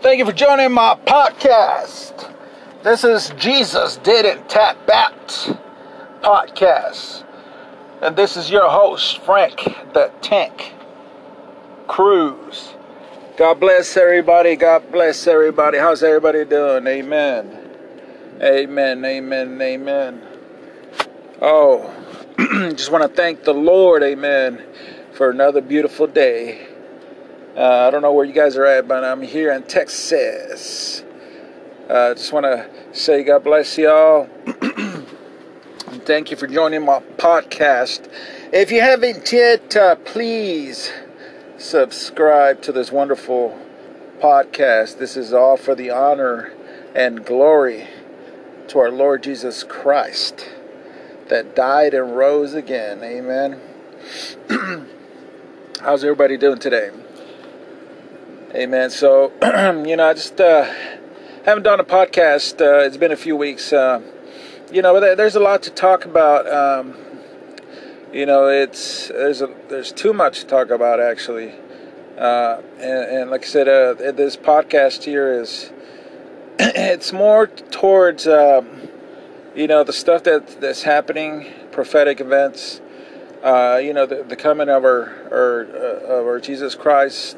Thank you for joining my podcast. This is Jesus Didn't Tap Out podcast. And this is your host, Frank the Tank Cruz. God bless everybody. God bless everybody. How's everybody doing? Amen. Amen. Amen. Amen. Oh, just want to thank the Lord, amen, for another beautiful day. Uh, I don't know where you guys are at, but I'm here in Texas. I uh, just want to say God bless y'all. and thank you for joining my podcast. If you haven't yet, uh, please subscribe to this wonderful podcast. This is all for the honor and glory to our Lord Jesus Christ that died and rose again. Amen. How's everybody doing today? Amen. So, you know, I just uh, haven't done a podcast. Uh, it's been a few weeks. Uh, you know, there's a lot to talk about. Um, you know, it's there's a, there's too much to talk about actually. Uh, and, and, like I said, uh, this podcast here is it's more towards um, you know the stuff that that's happening, prophetic events. Uh, you know, the, the coming of our, our of our Jesus Christ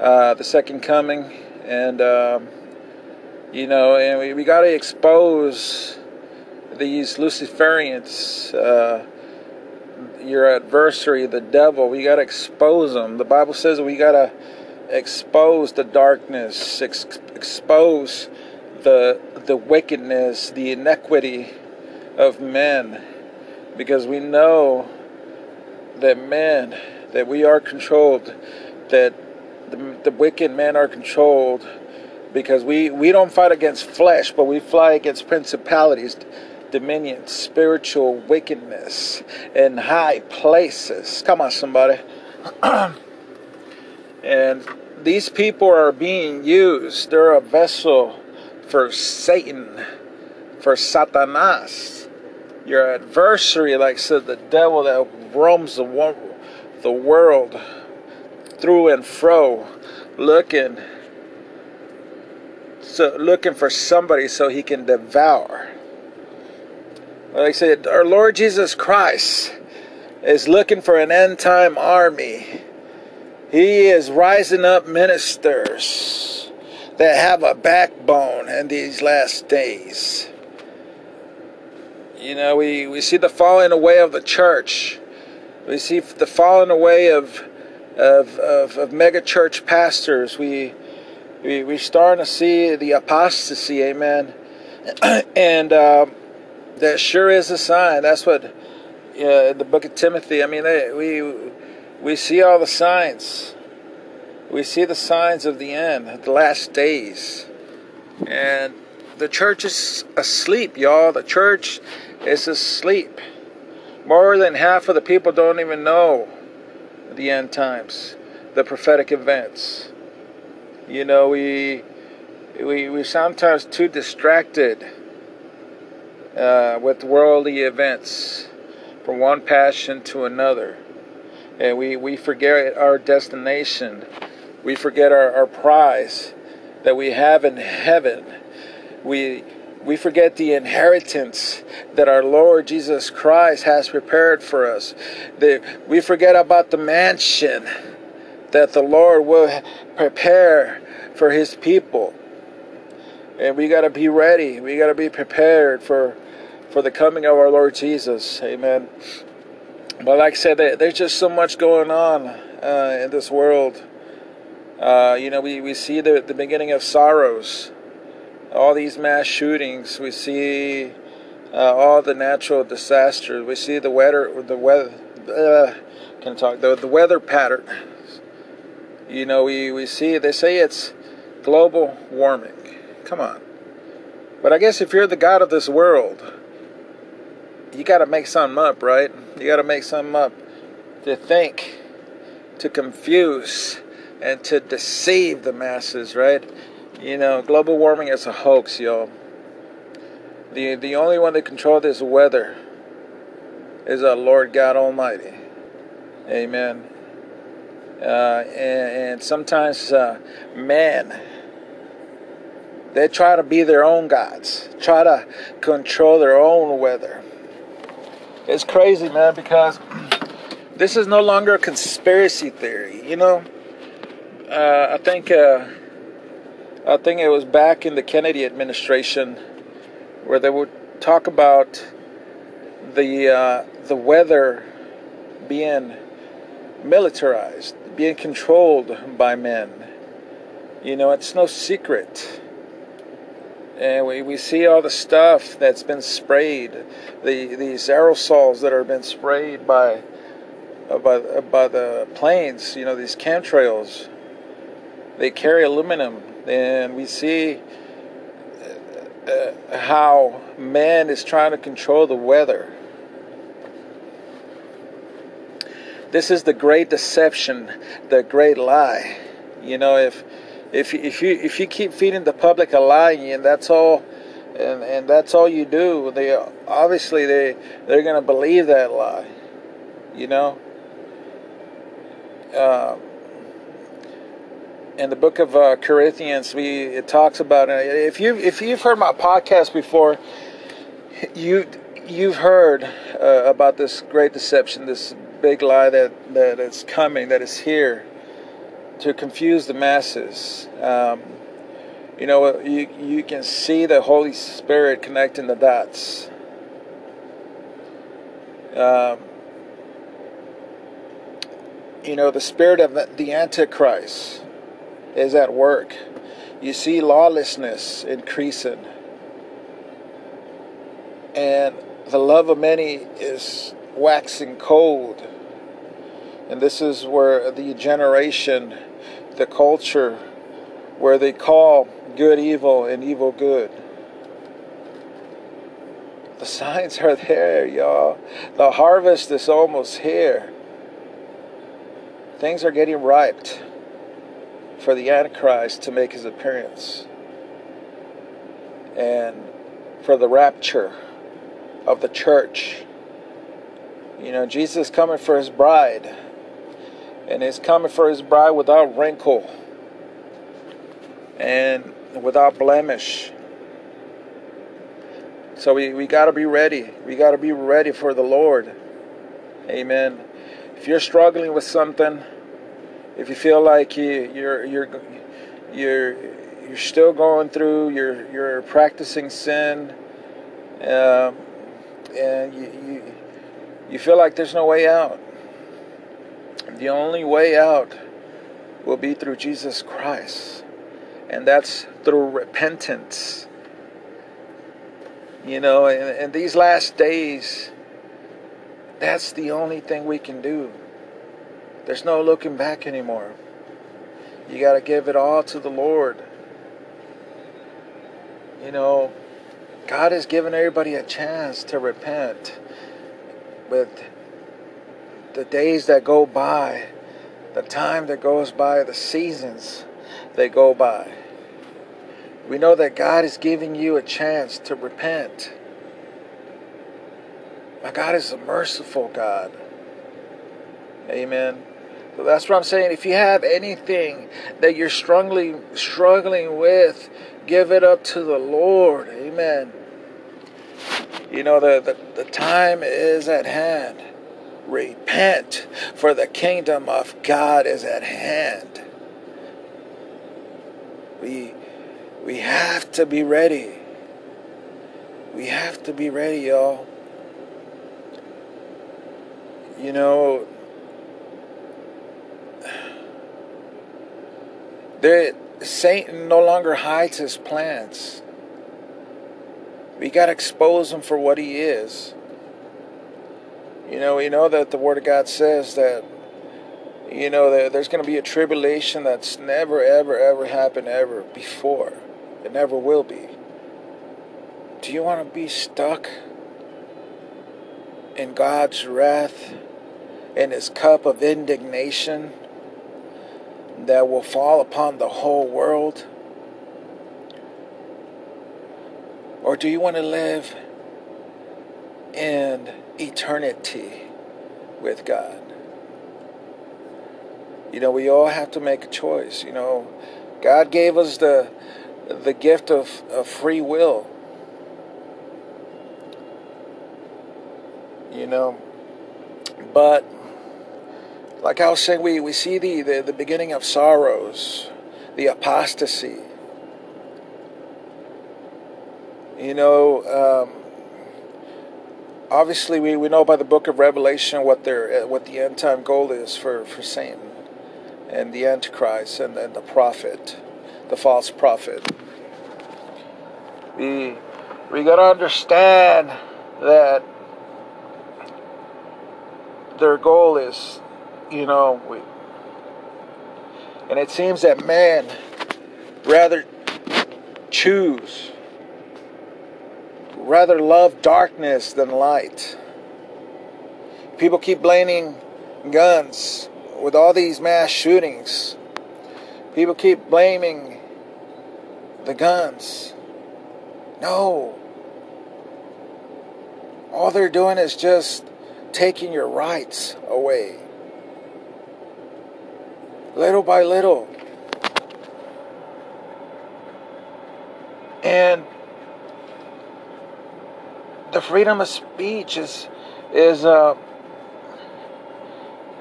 uh, the second coming, and um, you know, and we, we got to expose these Luciferians, uh, your adversary, the devil. We got to expose them. The Bible says we got to expose the darkness, ex- expose the the wickedness, the iniquity of men, because we know that men, that we are controlled, that the, the wicked men are controlled because we, we don't fight against flesh, but we fight against principalities, dominions, spiritual wickedness in high places. Come on, somebody. and these people are being used, they're a vessel for Satan, for Satanas, your adversary, like said the devil that roams the, the world through and fro looking so looking for somebody so he can devour. Like I said, our Lord Jesus Christ is looking for an end time army. He is rising up ministers that have a backbone in these last days. You know, we, we see the falling away of the church. We see the falling away of of, of, of mega church pastors. We, we, we're starting to see the apostasy, amen. and um, that sure is a sign. That's what uh, the book of Timothy, I mean, they, we, we see all the signs. We see the signs of the end, the last days. And the church is asleep, y'all. The church is asleep. More than half of the people don't even know the end times, the prophetic events. You know, we we we sometimes too distracted uh, with worldly events from one passion to another, and we we forget our destination. We forget our, our prize that we have in heaven. We we forget the inheritance that our Lord Jesus Christ has prepared for us. we forget about the mansion that the Lord will prepare for his people. And we got to be ready. We got to be prepared for for the coming of our Lord Jesus. Amen. But like I said, there's just so much going on uh, in this world. Uh, you know, we, we see the, the beginning of sorrows all these mass shootings. We see uh, all the natural disasters. We see the weather, the weather. Uh, can talk the the weather pattern. You know, we we see they say it's global warming. Come on, but I guess if you're the god of this world, you got to make something up, right? You got to make something up to think, to confuse, and to deceive the masses, right? You know, global warming is a hoax, y'all. The, the only one that controls this weather is our Lord God Almighty. Amen. Uh, and, and, sometimes uh, man They try to be their own gods, try to control their own weather. It's crazy, man, because this is no longer a conspiracy theory. You know, uh, I think uh, I think it was back in the Kennedy administration where they would talk about the uh, the weather being militarized, being controlled by men. You know, it's no secret. And we, we see all the stuff that's been sprayed, the these aerosols that are been sprayed by uh, by uh, by the planes. You know, these chemtrails. They carry aluminum, and we see uh, how man is trying to control the weather. This is the great deception, the great lie. You know, if if if you if you keep feeding the public a lie and that's all and and that's all you do, they obviously they they're to believe that lie. You know. Uh, in the book of uh, Corinthians, we it talks about it. If you if you've heard my podcast before, you you've heard uh, about this great deception, this big lie that, that is coming, that is here to confuse the masses. Um, you know, you, you can see the Holy Spirit connecting the dots. Um, you know, the spirit of the Antichrist is at work. You see lawlessness increasing. And the love of many is waxing cold. And this is where the generation, the culture, where they call good evil and evil good. The signs are there, y'all. The harvest is almost here. Things are getting ripe for the Antichrist to make his appearance and for the rapture of the church. You know, Jesus coming for his bride and he's coming for his bride without wrinkle and without blemish. So we, we got to be ready. We got to be ready for the Lord. Amen. If you're struggling with something, if you feel like you, you're you're you're you're still going through, you're you're practicing sin, um, and you, you you feel like there's no way out, the only way out will be through Jesus Christ. And that's through repentance. You know, in, in these last days, that's the only thing we can do. There's no looking back anymore. You got to give it all to the Lord. You know, God has given everybody a chance to repent. But the days that go by, the time that goes by, the seasons that go by. We know that God is giving you a chance to repent. My God is a merciful God. Amen. That's what I'm saying. If you have anything that you're struggling struggling with, give it up to the Lord. Amen. You know the, the, the time is at hand. Repent, for the kingdom of God is at hand. We, we have to be ready. We have to be ready, y'all. You know, there, Satan no longer hides his plans. We got to expose him for what he is. You know, we know that the Word of God says that, you know, that there's going to be a tribulation that's never, ever, ever happened ever before. It never will be. Do you want to be stuck in God's wrath, in His cup of indignation that will fall upon the whole world? Or do you want to live in eternity with God. You know, we all have to make a choice. You know, God gave us the the gift of, of free will. You know, but like I was saying, we, we see the, the, the beginning of sorrows, the apostasy. You know, um, obviously we, we know by the book of Revelation what their what the end time goal is for, for Satan and the Antichrist and, and the prophet, the false prophet. We we gotta understand that their goal is, you know, we, and it seems that man rather choose, rather love darkness than light. People keep blaming guns with all these mass shootings. People keep blaming the guns. No. All they're doing is just taking your rights away. Little by little. And the freedom of speech is is uh,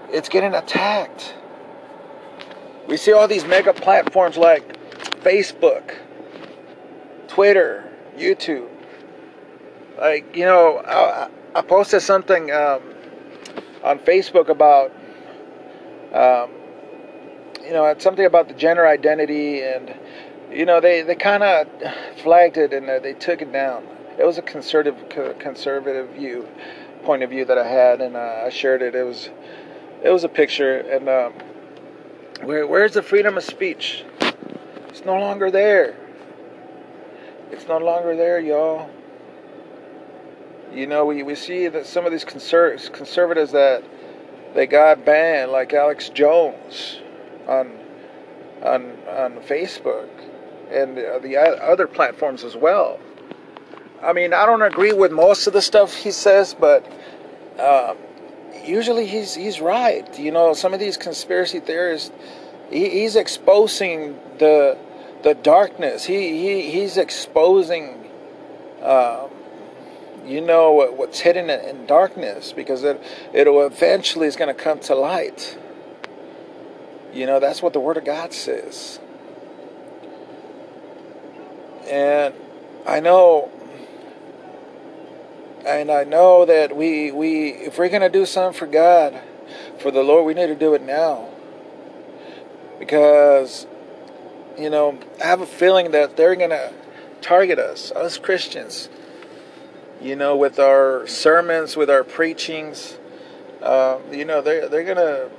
it's getting attacked. We see all these mega platforms like Facebook, Twitter, YouTube. Like you know, I, I posted something um, on Facebook about, um, you know, it's something about the gender identity, and you know, they they kind of flagged it and they took it down. It was a conservative conservative view point of view that I had, and uh, I shared it. It was it was a picture, and um, where where's the freedom of speech? It's no longer there. It's no longer there, y'all. You know, we, we see that some of these conser- conservatives that they got banned, like Alex Jones on on on Facebook and the, the other platforms as well. I mean, I don't agree with most of the stuff he says, but um, usually he's he's right. You know, some of these conspiracy theorists, he, he's exposing the the darkness. He he he's exposing. Um, you know what, what's hidden in darkness because it it'll eventually is going to come to light. You know that's what the Word of God says, and I know, and I know that we we if we're to do something for God, for the Lord, we need to do it now, because you know I have a feeling that they're to target us, us Christians you know, with our sermons, with our preachings. Uh, you know, they're, they're to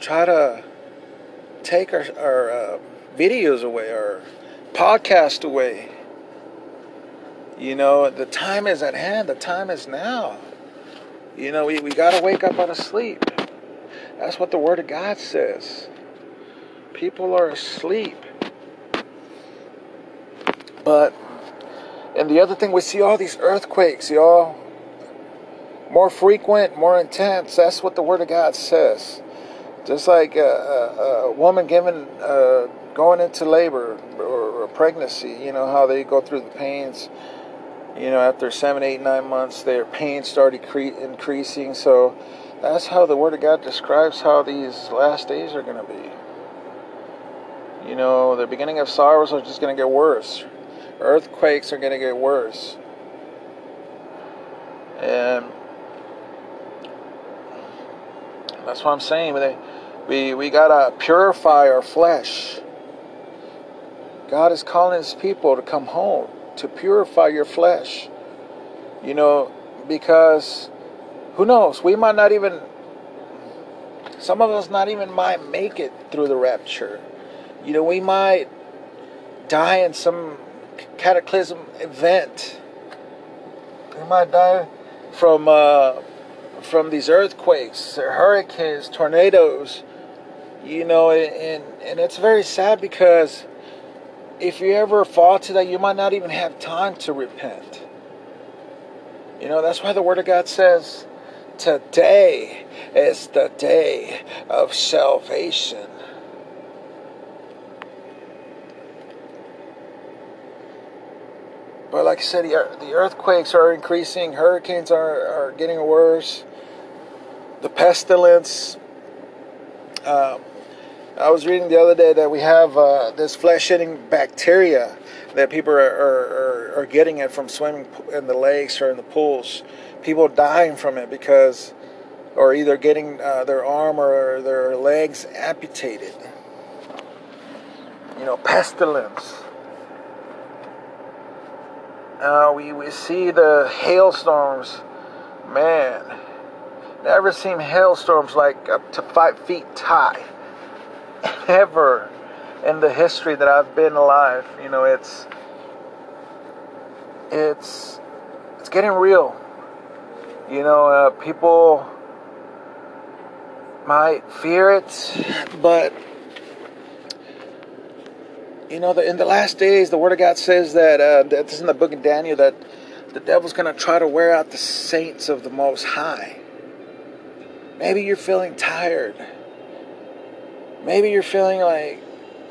try to take our, our uh, videos away, our podcast away. You know, the time is at hand, the time is now. You know, we, we got to wake up out of sleep. That's what the Word of God says. People are asleep. But and the other thing, we see all these earthquakes, y'all. More frequent, more intense. That's what the Word of God says. Just like a, a, a woman given, uh, going into labor or, or pregnancy, you know, how they go through the pains. You know, after seven, eight, nine months, their pain started cre- increasing. So that's how the Word of God describes how these last days are going to be. You know, the beginning of sorrows are just going to get worse earthquakes are going to get worse. And that's what I'm saying. We, we, we got to purify our flesh. God is calling his people to come home, to purify your flesh. You know, because who knows? We might not even, some of us not even might make it through the rapture. You know, we might die in some cataclysm event. We might die from uh, from these earthquakes, hurricanes, tornadoes. You know, and and it's very sad because if you ever fall to that, you might not even have time to repent. You know, that's why the Word of God says, today is the day of salvation. But like I said, the, earthquakes are increasing, hurricanes are, are getting worse, the pestilence. Um, I was reading the other day that we have uh, this flesh-eating bacteria that people are, are, are, getting it from swimming in the lakes or in the pools. People dying from it because, or either getting uh, their arm or their legs amputated. You know, pestilence. Uh, we, we see the hailstorms. Man, never seen hailstorms like up to five feet high. Ever in the history that I've been alive. You know, it's it's it's getting real. You know, uh, people might fear it, but you know, the, in the last days, the Word of God says that uh, this is in the book of Daniel that the devil's going to try to wear out the saints of the Most High. Maybe you're feeling tired. Maybe you're feeling like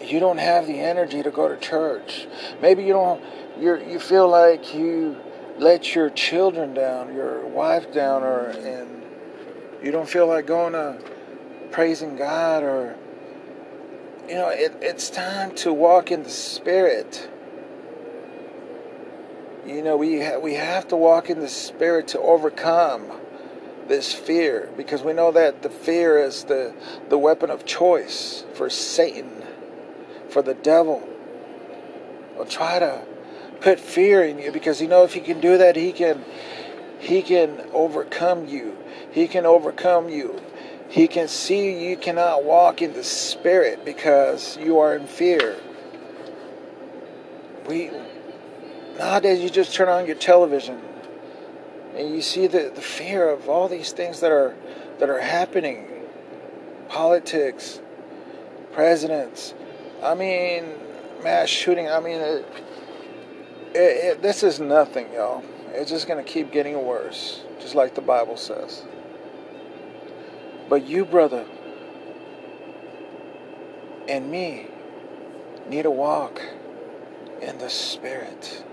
you don't have the energy to go to church. Maybe you don't you you feel like you let your children down, your wife down or and you don't feel like going to praising God or you know, it, it's time to walk in the spirit. You know, we ha- we have to walk in the spirit to overcome this fear because we know that the fear is the the weapon of choice for Satan for the devil. Will try to put fear in you because you know if he can do that he can he can overcome you. He can overcome you he can see you cannot walk in the spirit because you are in fear we nowadays you just turn on your television and you see the, the fear of all these things that are that are happening politics presidents I mean, mass shooting. I mean, it, it, it, this is nothing, y'all. It's just going to keep getting worse, just like the Bible says. But you, brother, and me need to walk in the Spirit.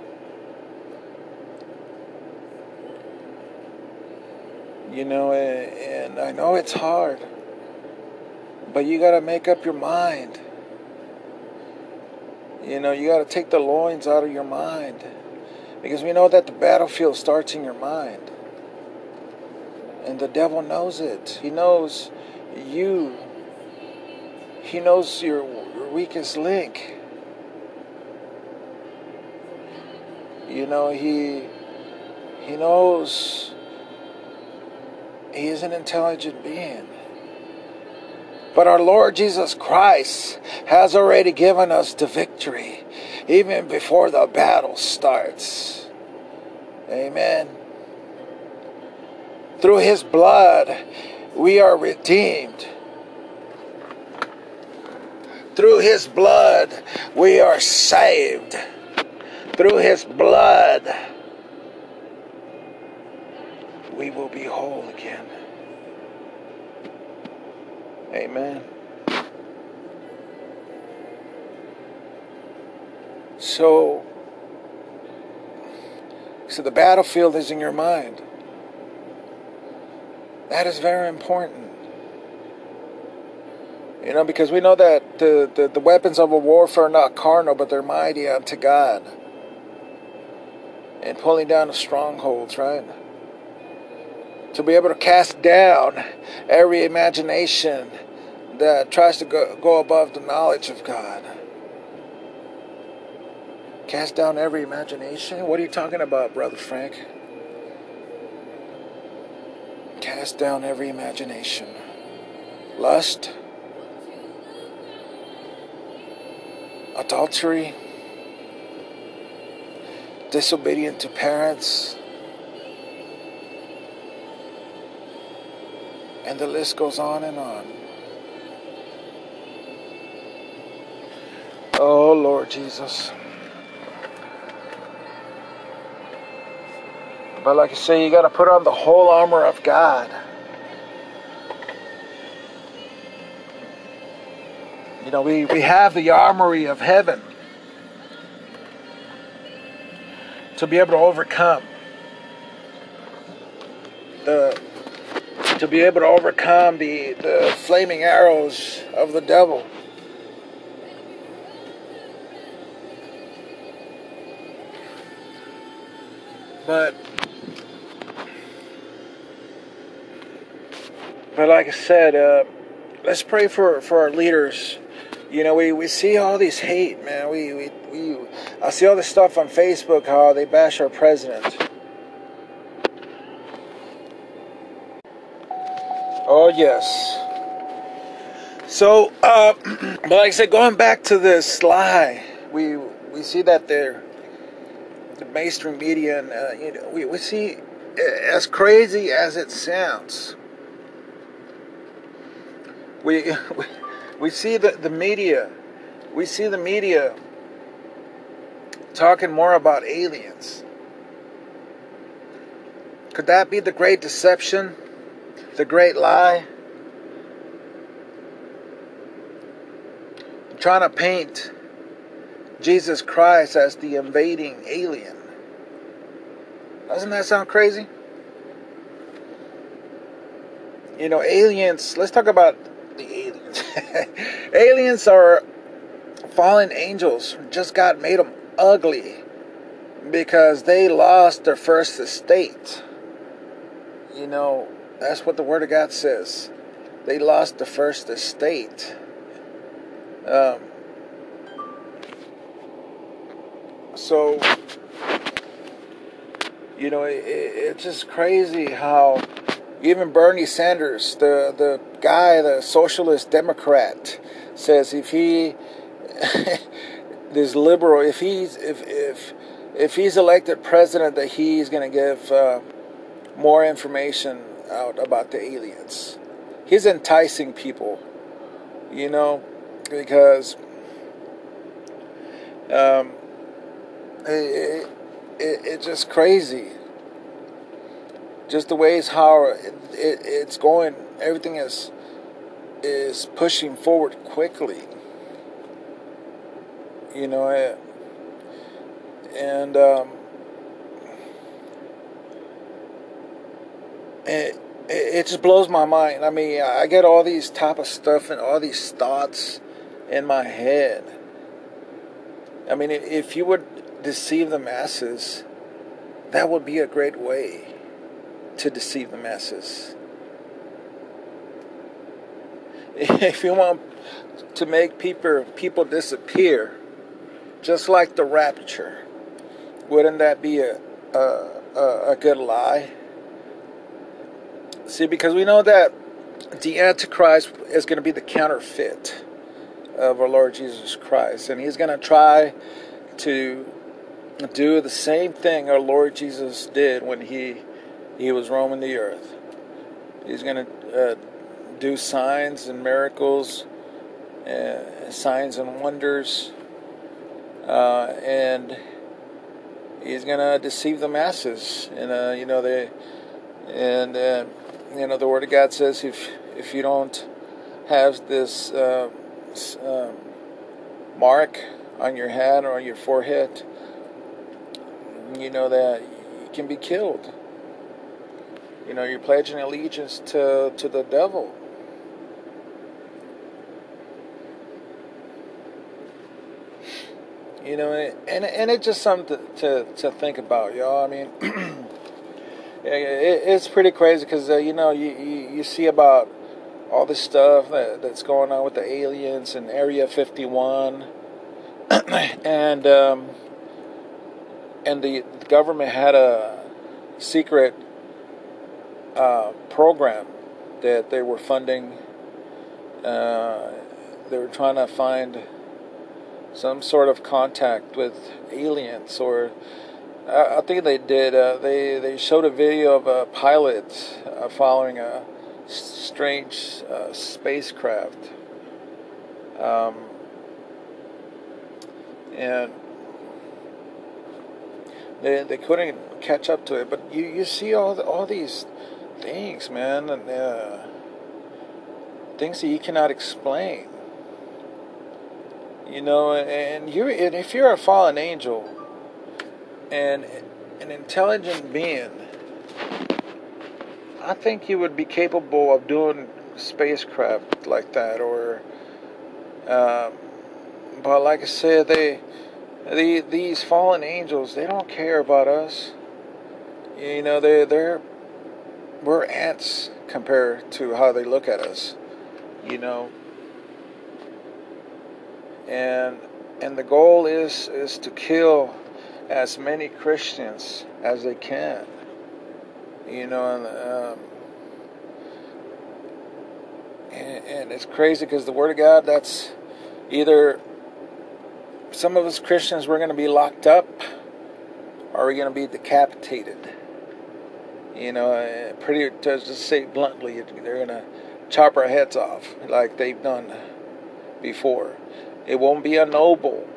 You know, and, I know it's hard, but you got to make up your mind you know, you got to take the loins out of your mind. Because we know that the battlefield starts in your mind. And the devil knows it. He knows you. He knows your, weakest link. You know, he he knows he is an intelligent being. But our Lord Jesus Christ has already given us the victory even before the battle starts. Amen. Through his blood, we are redeemed. Through his blood, we are saved. Through his blood, we will be whole again. Amen. So, so the battlefield is in your mind. That is very important. You know, because we know that the, the, the weapons of a warfare are not carnal, but they're mighty unto God. And pulling down the strongholds, right? To be able to cast down every imagination that tries to go, go above the knowledge of God. Cast down every imagination? What are you talking about, Brother Frank? Cast down every imagination. Lust, adultery, disobedient to parents, and the list goes on and on. Oh, Lord Jesus. But like I say, you got to put on the whole armor of God. You know, we, we have the armory of heaven to be able to overcome the to be able to overcome the the flaming arrows of the devil. But but like I said, uh, let's pray for for our leaders. You know, we, we see all these hate, man. We, we we I see all this stuff on Facebook how they bash our president. Oh yes. So, uh, but like I said, going back to this lie, we we see that there, the mainstream media, and uh, you know, we we see as crazy as it sounds. We we, we see the the media, we see the media talking more about aliens. Could that be the great deception? The great lie? I'm trying to paint Jesus Christ as the invading alien. Doesn't that sound crazy? You know, aliens, let's talk about the aliens. aliens are fallen angels. Just God made them ugly because they lost their first estate. You know, that's what the Word of God says. They lost the first estate. Um, so, you know, it, it's just crazy how even Bernie Sanders, the the guy, the socialist Democrat, says if he this liberal, if he's if if if he's elected president, that he's going to give uh, more information out about the aliens. He's enticing people, you know, because um, it, it, it's just crazy. Just the ways how it, it, it's going, everything is is pushing forward quickly. You know, it, and um, it, it just blows my mind. I mean, I get all these type of stuff and all these thoughts in my head. I mean, if you would deceive the masses, that would be a great way to deceive the masses. If you want to make people people disappear, just like the rapture, wouldn't that be a a, a good lie? See, because we know that the Antichrist is going to be the counterfeit of our Lord Jesus Christ. And he's going to try to do the same thing our Lord Jesus did when he, he was roaming the earth. He's going to uh, do signs and miracles, uh, signs and wonders, uh, and he's going to deceive the masses. And, uh, you know, they, and, uh, you know, the Word of God says if, if you don't have this, uh, mark on your head or on your forehead, you know that you can be killed. You know, you're pledging allegiance to, to the devil. You know, and and it's just something to, to, to think about, y'all. I mean, it, it's pretty crazy because uh, you know you, you, you see about all this stuff that, that's going on with the aliens and Area 51, and um, and the, government had a secret uh, program that they were funding. Uh, they were trying to find some sort of contact with aliens, or I, I think they did. Uh, they they showed a video of a pilot uh, following a strange uh, spacecraft. Um, and they, they couldn't catch up to it. But you, you see all the, all these things, man, and uh, things that you cannot explain. You know, and you and if you're a fallen angel, and an intelligent being, I think you would be capable of doing spacecraft like that, or. Um, but like I said, they, the these fallen angels, they don't care about us. You know, they they're we're ants compared to how they look at us. You know, and and the goal is is to kill as many Christians as they can. You know, and, um, and, and it's crazy because the Word of God that's either some of us Christians we're going to be locked up or we're going to be decapitated. You know, pretty to just say bluntly, they're going to chop our heads off like they've done before. It won't be a noble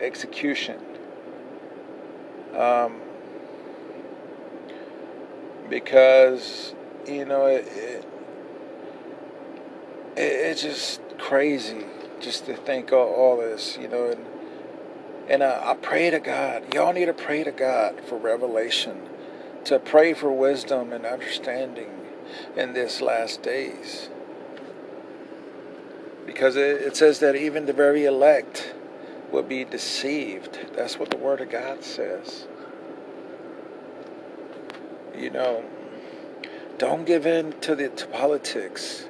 execution. Um, because, you know, it, it, it's just crazy just to think all, all this, you know. And, and I pray to God. Y'all need to pray to God for revelation, to pray for wisdom and understanding in this last days. Because it, it says that even the very elect will be deceived. That's what the Word of God says. You know, don't give in to the to politics.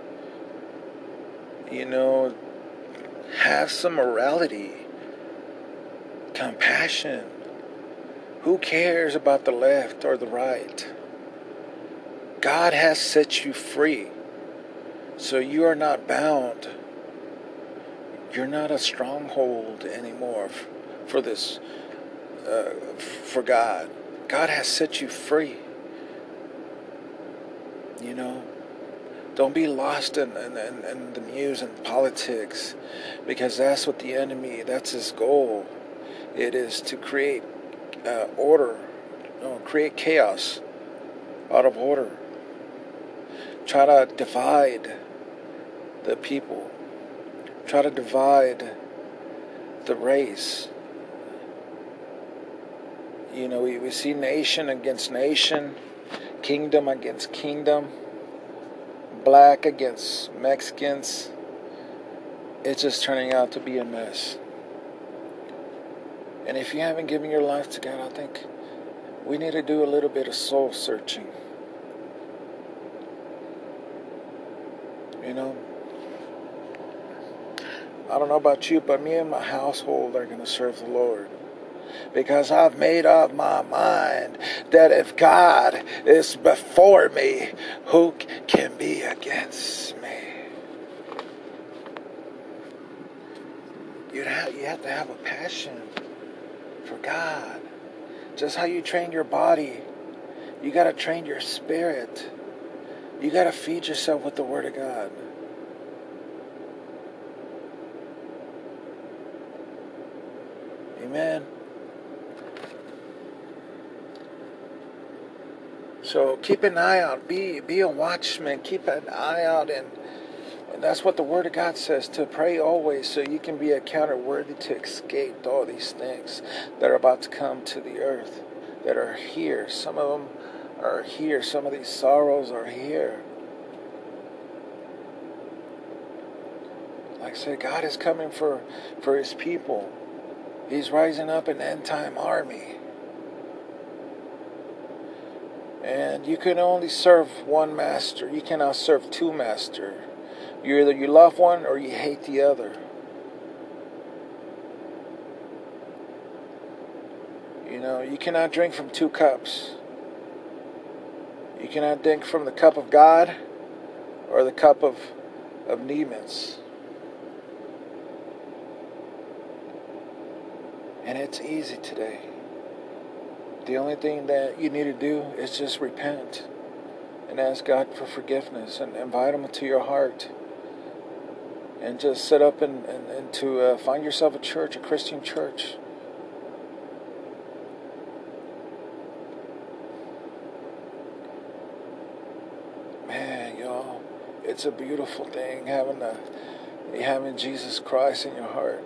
You know, have some morality, compassion. Who cares about the left or the right? God has set you free. So you are not bound. You're not a stronghold anymore for this, uh, for God. God has set you free. You know, don't be lost in, in, in, in the news and politics because that's what the enemy, that's his goal. It is to create uh, order, no, create chaos out of order. Try to divide the people. Try to divide the race. You know, we, we see nation against nation, kingdom against kingdom black against Mexicans, it's just turning out to be a mess. And if you haven't given your life to God, I think we need to do a little bit of soul searching. You know? I don't know about you, but me and my household are going to serve the Lord because I've made up my mind that if God is before me, who can be against me? You have, you have to have a passion for God. Just how you train your body, you got to train your spirit. You got to feed yourself with the Word of God. Amen. So keep an eye out. Be be a watchman. Keep an eye out, and, and that's what the Word of God says to pray always, so you can be accounted worthy to escape all these things that are about to come to the earth, that are here. Some of them are here. Some of these sorrows are here. Like I said, God is coming for for His people. He's rising up an end time army. And you can only serve one master. You cannot serve two masters. You either you love one or you hate the other. You know, you cannot drink from two cups. You cannot drink from the cup of God or the cup of, of demons. And it's easy today. The only thing that you need to do is just repent and ask God for forgiveness and invite Him into your heart. And just set up and, and, and to uh, find yourself a church, a Christian church. Man, y'all, it's a beautiful thing having a, having Jesus Christ in your heart.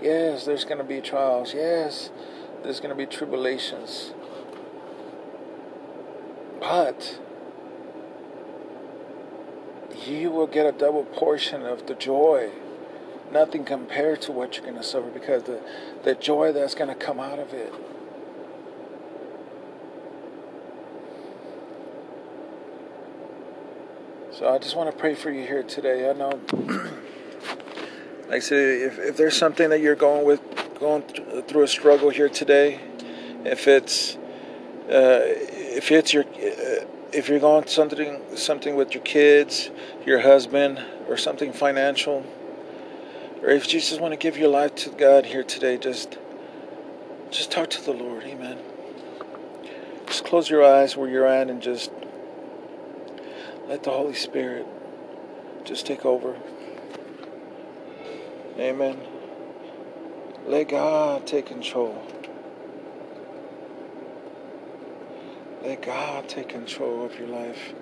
Yes, there's going to be trials. Yes, There's going to be tribulations. But you will get a double portion of the joy. Nothing compared to what you're going to suffer because the, the joy that's going to come out of it. So I just want to pray for you here today. I know, like I said, if, if there's something that you're going with, going through a struggle here today, if it's uh, if it's your uh, if you're going something something with your kids, your husband, or something financial, or if you just want to give your life to God here today, just just talk to the Lord, Amen. Just close your eyes where you're at and just let the Holy Spirit just take over. Amen. Let God take control. Let God take control of your life.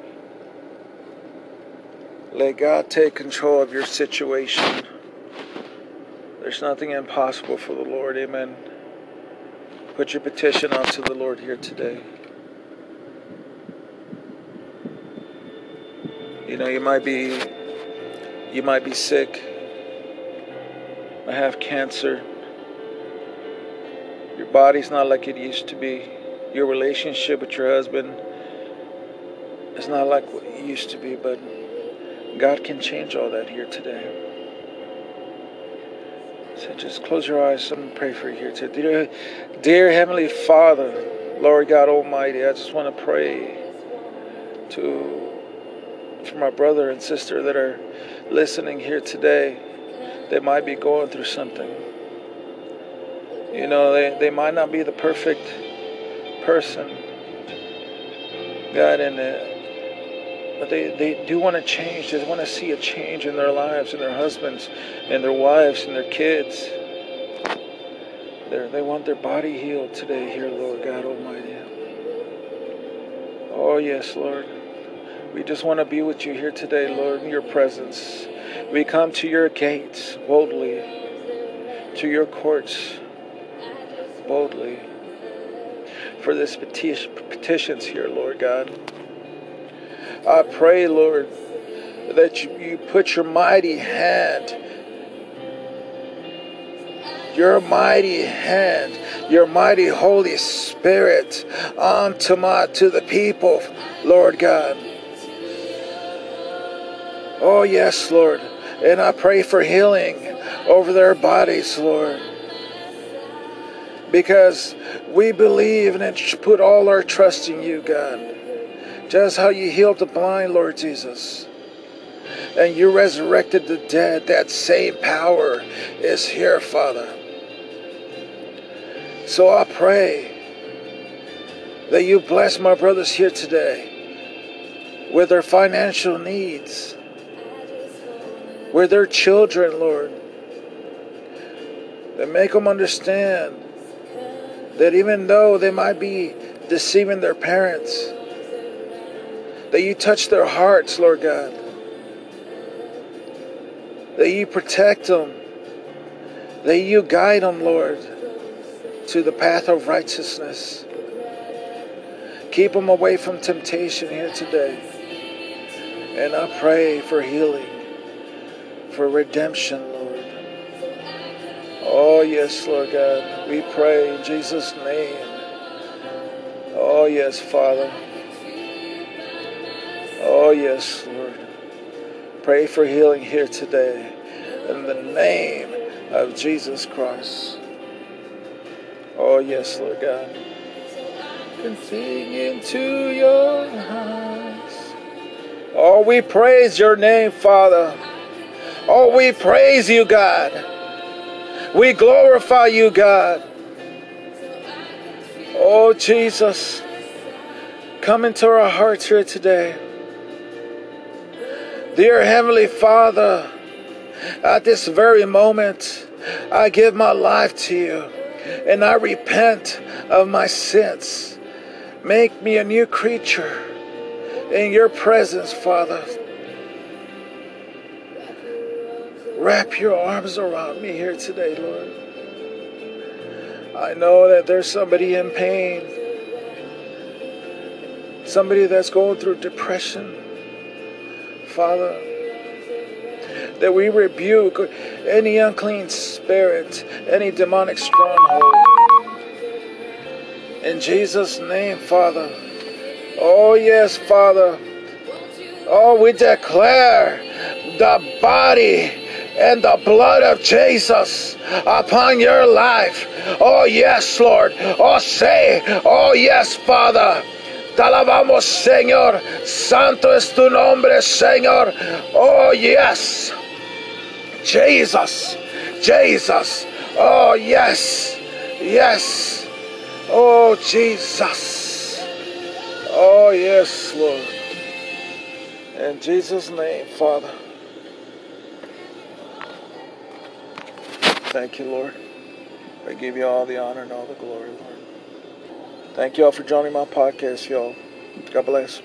Let God take control of your situation. There's nothing impossible for the Lord. Amen. Put your petition onto the Lord here today. You know, you might be you might be sick. I have cancer. Your body's not like it used to be. Your relationship with your husband is not like what it used to be, but God can change all that here today. So just close your eyes. To pray for you here today. Dear, dear Heavenly Father, Lord God Almighty, I just want to pray to for my brother and sister that are listening here today. They might be going through something. You know, they, they might not be the perfect person. God, and uh, but they, they do want to change. They want to see a change in their lives, and their husbands, and their wives, and their kids. They're, they want their body healed today, here, Lord God Almighty. Oh, yes, Lord. We just want to be with you here today, Lord, in your presence. We come to your gates boldly, to your courts boldly for this petitions here, Lord God. I pray, Lord, that you, you put your mighty hand, your mighty hand, your mighty Holy Spirit onto my to the people, Lord God. Oh, yes, Lord. And I pray for healing over their bodies, Lord. Because we believe and put all our trust in you, God. Just how you healed the blind, Lord Jesus. And you resurrected the dead. That same power is here, Father. So I pray that you bless my brothers here today with their financial needs with their children, Lord. That make them understand that even though they might be deceiving their parents, that you touch their hearts, Lord God. That you protect them. That you guide them, Lord, to the path of righteousness. Keep them away from temptation here today. And I pray for healing for redemption. Oh, yes, Lord God. We pray in Jesus' name. Oh, yes, Father. Oh, yes, Lord. Pray for healing here today in the name of Jesus Christ. Oh, yes, Lord God. And sing into your eyes. Oh, we praise your name, Father. Oh, we praise you, God. We glorify you, God. Oh, Jesus, come into our hearts here today. Dear Heavenly Father, at this very moment, I give my life to you and I repent of my sins. Make me a new creature in your presence, Father. Wrap your arms around me here today, Lord. I know that there's somebody in pain, somebody that's going through depression. Father, that we rebuke any unclean spirit, any demonic stronghold. In Jesus' name, Father. Oh, yes, Father. Oh, we declare the body and the blood of Jesus upon your life. Oh, yes, Lord. Oh, say, oh, yes, Father. Te alabamos, Señor. Santo es tu nombre, Señor. Oh, yes. Jesus. Jesus. Oh, yes. Yes. Oh, Jesus. Oh, yes, Lord. In Jesus' name, Father. Thank you, Lord. I give you all the honor and all the glory, Lord. Thank you all for joining my podcast, y'all. God bless.